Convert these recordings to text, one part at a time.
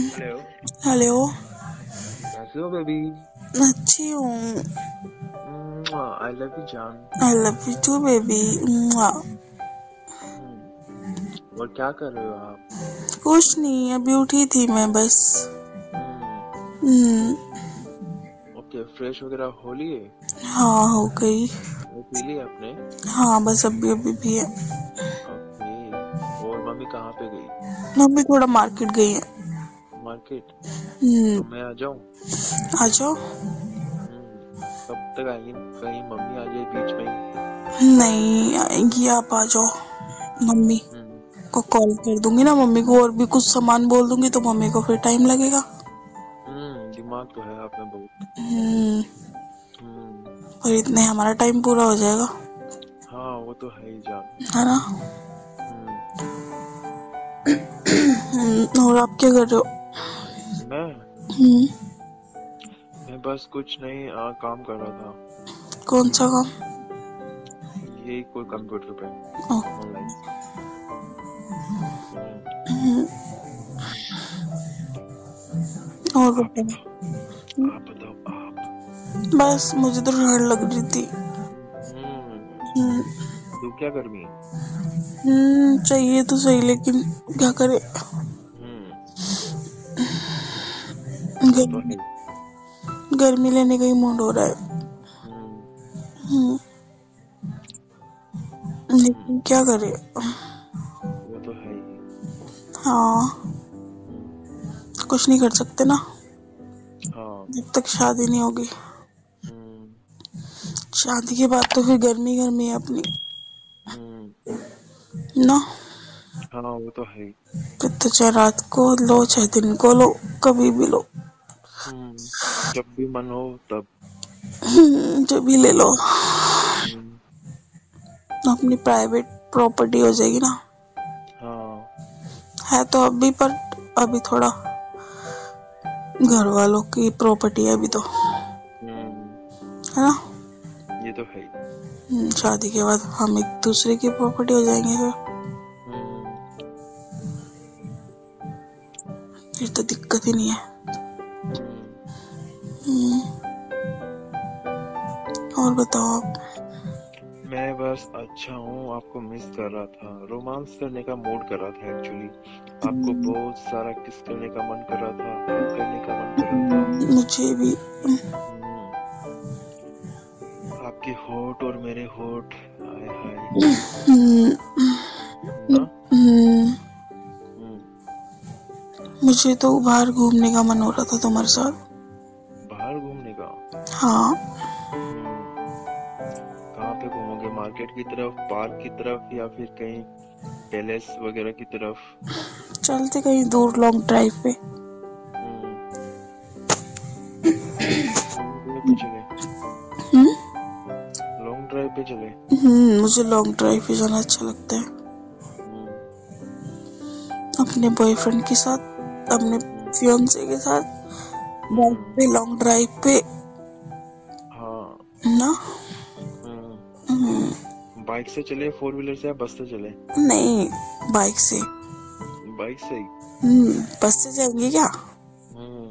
Hello hello कैसे हो baby अच्छी हूँ आई लव यू जान I love you too baby और क्या कर रहे हो आप कुछ नहीं अभी उठी थी मैं बस ओके फ्रेश वगैरह हो लिए? हाँ हो गई. पी ली आपने? हाँ बस अभी अभी भी है ओके और मम्मी कहाँ पे गई? मम्मी थोड़ा मार्केट गई है. मार्केट हम्म, तो मैं आ जाऊँ। आ जाओ। हम्म, कब तक आएँगी? कहीं मम्मी आ जाए बीच में नहीं आएँगी आप आ जाओ। मम्मी हम्म, को कॉल कर दूँगी ना मम्मी को और भी कुछ सामान बोल दूँगी तो मम्मी को फिर टाइम लगेगा। हम्म, दिमाग तो है आप में बहुत। और इतने हमारा टाइम पूरा हो जाएगा। हाँ वो तो है ही जान। है ना? और आप क्या कर रहे हो? मैं? हम्म, मैं बस कुछ नहीं आ, काम कर रहा था। कौन सा काम? यही कोई कंप्यूटर पे ऑनलाइन। और बताओ आप बताओ आप। बस मुझे तो ठंड लग रही थी। हम्म, हम्म, तू क्या गर्मी हम्म, चाहिए तो सही लेकिन क्या करे? गर्मी गर्मी लेने का ही मूड हो रहा है। हम्म, लेकिन क्या करे? वो तो है ही। हाँ। कुछ नहीं कर सकते ना। हाँ। जब तक शादी नहीं होगी। हम्म, शादी के बाद तो फिर गर्मी गर्मी है अपनी। हम्म, ना? हाँ वो तो है ही। फिर तो चाहे रात को लो चाहे दिन को लो कभी भी लो। जब भी मन हो तब। हम्म, जो भी ले लो। हम्म, अपनी प्राइवेट प्रॉपर्टी हो जाएगी ना। हाँ। है तो अभी पर अभी थोड़ा घर वालों की प्रॉपर्टी है अभी तो। हम्म, है ना? ये तो है ही। हम्म, शादी के बाद हम एक दूसरे की प्रॉपर्टी हो जाएँगे फिर। और बताओ आप। मैं बस अच्छा हूँ आपको मिस कर रहा था। रोमांस करने का मूड कर रहा था एक्चुअली आपको बहुत सारा किस करने का मन कर रहा था हग करने का मन कर रहा था। मुझे भी। हम्म, आपके होठ और मेरे होठ हाय हाय। हम्म, हम्म, हम्म, मुझे तो बाहर घूमने का मन हो रहा था तुम्हारे साथ। तरफ़ पार्क की तरफ़ या फिर कहीं पैलेस वगैरह की तरफ़? चलते कहीं दूर लॉन्ग ड्राइव पे। हम्म, लॉन्ग ड्राइव पे चले। हम्म, लॉन्ग ड्राइव पे चले? हम्म, मुझे लॉन्ग ड्राइव पे जाना अच्छा लगता है। अपने बॉयफ्रेंड के साथ अपने फियोन्से के साथ बाइक पे लॉन्ग ड्राइव पे। बाइक से चले फोर व्हीलर से या बस से चले? नहीं बाइक से। बाइक से हम्म, बस से जाएँगे क्या? हम्म,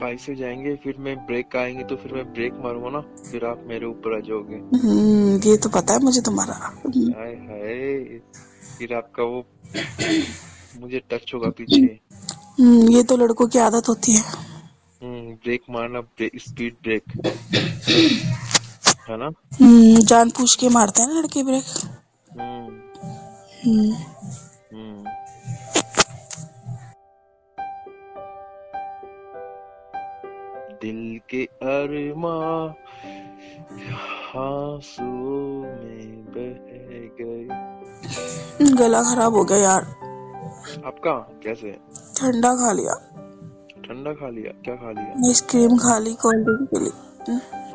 बाइक से जाएँगे फिर मैं ब्रेक आएँगे तो फिर मैं ब्रेक मारूँगा ना फिर आप मेरे ऊपर आ जाओगे। हम्म, ये तो पता है मुझे तुम्हारा। हाय हाय फिर आपका वो मुझे टच होगा पीछे। ये तो लड़कों की आदत होती है। ब्रेक मारना ब्रेक, स्पीड ब्रेक है ना? हम्म, जान पूछ के मारते हैं ना लड़के ब्रेक हम्म, हम्म, दिल के अरमा आंसुओं में बह गए। गला खराब हो गया यार। आपका कैसे? ठंडा खा लिया। ठंडा खा लिया? क्या खा लिया? आइसक्रीम खा ली कोल्ड ड्रिंक पी ली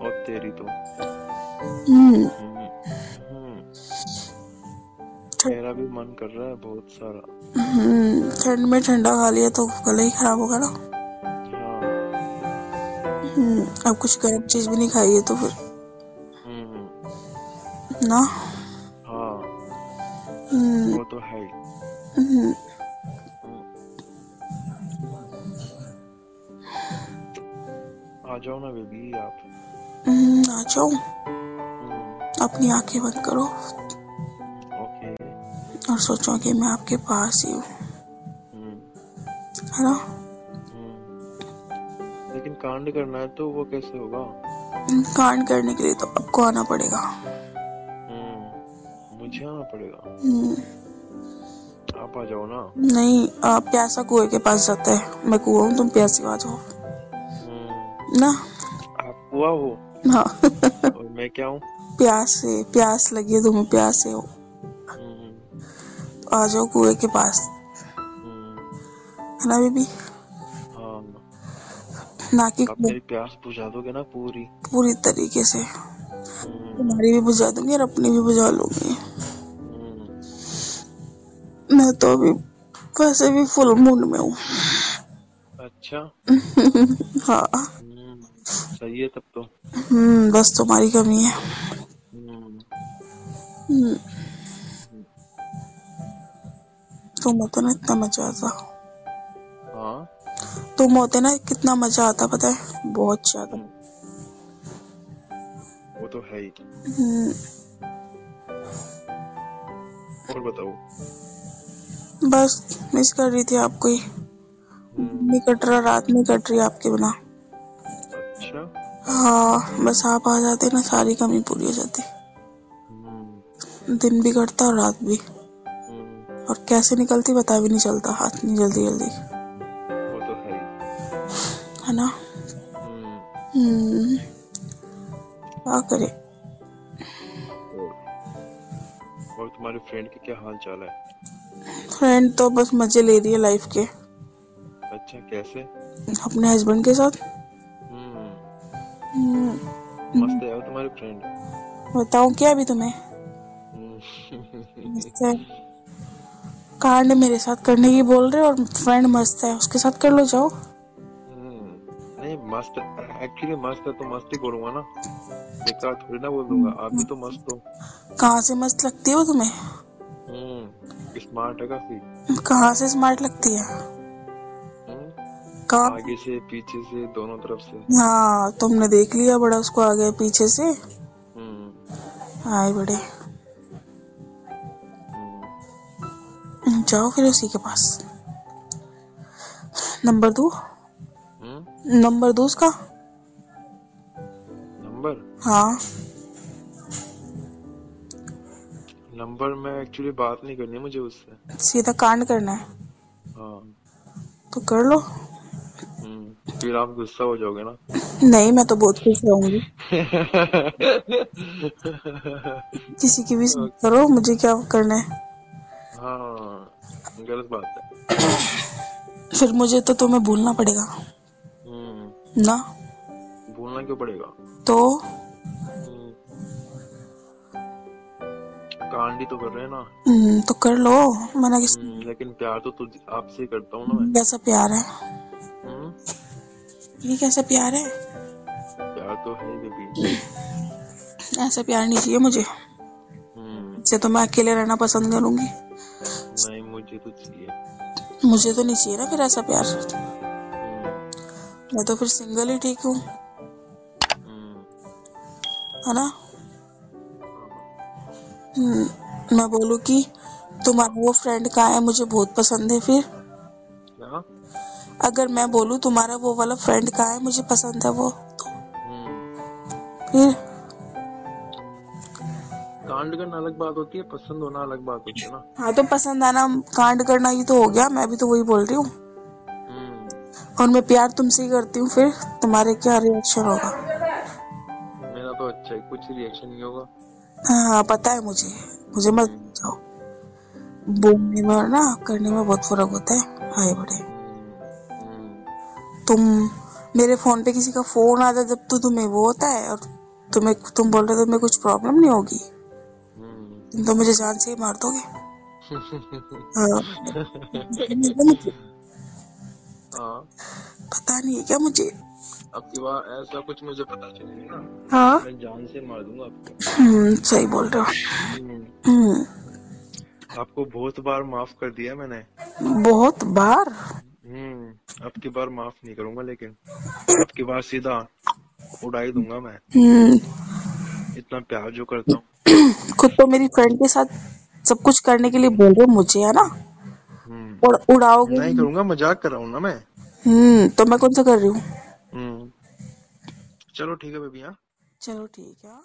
और तेरी तो? हम्म। हम्म। मेरा भी मन कर रहा है बहुत सारा। हम्म, ठंड में ठंडा खा लिया तो गला ही खराब होगा ना। हाँ। अब कुछ गर्म चीज़ भी नहीं खाई है तो फिर। ना? हाँ। वो तो है ही। आ जाओ ना बेबी आप। आ जाओ। अपनी आँखें बंद करो। ओके और सोचो कि मैं आपके पास ही हूँ। हम्म, है ना? हम्म। लेकिन कांड करना है तो वो कैसे होगा? कांड करने के लिए तो आपको आना पड़ेगा। हम्म, मुझे आना पड़ेगा? हम्म, आप आ जाओ ना। नहीं आप प्यासा कुएँ के पास जाता है। मैं कुआ हूँ तुम प्यासी आ जाओ हम्म, ना? आप हुआ हो? हाँ। और मैं क्या हूँ? प्यास से प्यास लगी है तुम्हें प्यास से हो। तो आ जाओ कुएँ के पास। है ना बेबी? हाँ। ना कि मेरी प्यास बुझा दोगे ना पूरी। पूरी तरीके से। हम्म, तुम्हारी भी बुझा दूँगी और अपनी भी बुझा लूँगी। हम्म, मैं तो अभी वैसे भी फुल मूड में हूँ। अच्छा। हाँ। सही है तब तो। हम्म बस तुम्हारी कमी है। तुम होते ना इतना मज़ा आता। हाँ। तुम होते ना कितना मज़ा आता पता है? बहुत ज़्यादा। हम्म, वो तो है ही। हम्म, और बताओ। बस मिस कर रही थी आपको ही हम्म, नहीं कट रहा रात नहीं कट रही आपके बिना। अच्छा। हाँ बस आप आ जाते ना सारी कमी पूरी हो जाती। हम्म, दिन भी कटता और रात भी। हम्म, और कैसे निकलती पता भी नहीं चलता हाथ नहीं जल्दी जल्दी। वो तो है ही। है ना? हम्म, क्या करे? और और तुम्हारे फ्रेंड के क्या हाल चाल है? फ्रेंड तो बस मज़े ले रही है लाइफ के। अच्छा कैसे? अपने हस्बैंड के साथ। हम्म। हम्म, मस्त है वो तुम्हारी फ्रेंड बताऊँ क्या अभी तुम्हें? हम्म, कांड मेरे साथ करने की बोल रहे और फ्रेंड मस्त है उसके साथ कर लो जाओ। हम्म, नहीं मस्त एक्चुअली मस्त है तो मस्त ही बोलूँगा ना। बेकार थोड़ी ना बोल दूँगा आप भी तो मस्त हो। कहाँ से मस्त लगती है तुम्हें? हम्म स्मार्ट है काफ़ी। कहाँ से स्मार्ट लगती है? हम्म, कहाँ? आगे से पीछे से दोनों तरफ़ से। हाँ तुमने देख लिया बड़ा उसको आगे पीछे से। हम्म। आए बड़े। जाओ फिर उसी के पास? नंबर दो। हम्म? नंबर दो उसका। नंबर हाँ। नंबर में एक्चुअली बात नहीं करनी मुझे उससे। सीधा कांड करना है। हाँ। तो कर लो। हम्म फिर आप गुस्सा हो जाओगे ना। नहीं मैं तो बहुत खुश रहूँगी। किसी की भी करो मुझे क्या करना है? हाँ गलत बात है। फिर मुझे तो तुम्हें भूलना पड़ेगा। हम्म। ना? भूलना क्यों पड़ेगा? तो? हम्म, कांड तो कर रहे हैं ना। हम्म, तो कर लो। मैंने किस लेकिन प्यार तो तुझ आपसे करता हूँ ना मैं। कैसा प्यार है? हम्म, ये कैसा प्यार है? प्यार तो है बेबी ऐसा प्यार नहीं चाहिए मुझे। इससे तो मैं अकेले रहना पसंद करूँगी। मुझे तो चाहिए। मुझे तो नहीं चाहिए ना फिर ऐसा प्यार। मैं तो फिर सिंगल ही ठीक हूँ। है ना? हम्म, मैं बोलूँ कि तुम्हारा वो फ्रेंड कहाँ है मुझे बहुत पसंद है फिर। क्या? अगर मैं बोलूँ तुम्हारा वो वाला फ्रेंड कहाँ है मुझे पसंद है वो। तो फिर? कांड करना अलग बात होती है पसंद होना अलग बात होती है ना। हाँ तो पसंद आना कांड करना ही तो हो गया मैं भी तो वही बोल रही हूँ। हम्म, और मैं प्यार तुमसे ही करती हूँ फिर तुम्हारे क्या रिएक्शन होगा? मेरा तो अच्छा है कुछ रिएक्शन नहीं होगा। हाँ पता है मुझे मुझे मत जाओ बोलने में और ना करने में बहुत फ़र्क होता है हाय बड़े तुम मेरे फ़ोन पे किसी का फ़ोन आता है जब तो तुम्हें वो होता है और तुम्हें तुम बोल रहे हो तुम्हें कुछ प्रॉब्लम नहीं होगी? तुम तो मुझे जान से ही मार दोगे? हाँ, हाँ। पता नहीं है क्या मुझे? अब की बार ऐसा कुछ मुझे पता चलेगा ना हाँ। मैं जान से मार दूँगा आपको। हम्म, सही बोल रहे हो। हम्म, हम्म, आपको बहुत बार माफ़ कर दिया मैंने। बहुत बार? हम्म अब की बार माफ़ नहीं करूँगा लेकिन अब की बार सीधा उड़ाई दूँगा मैं। इतना प्यार जो करता हूँ। खुद तो मेरी फ्रेंड के साथ सब कुछ करने के लिए बोल रहे हो मुझे है ना? हम्म, और उड़ाओगे नहीं करूँगा मज़ाक कर रहा हूँ ना मैं। हम्म तो मैं कौन सा कर रही हूँ? हम्म। चलो ठीक है बेबी हाँ। चलो ठीक है हाँ,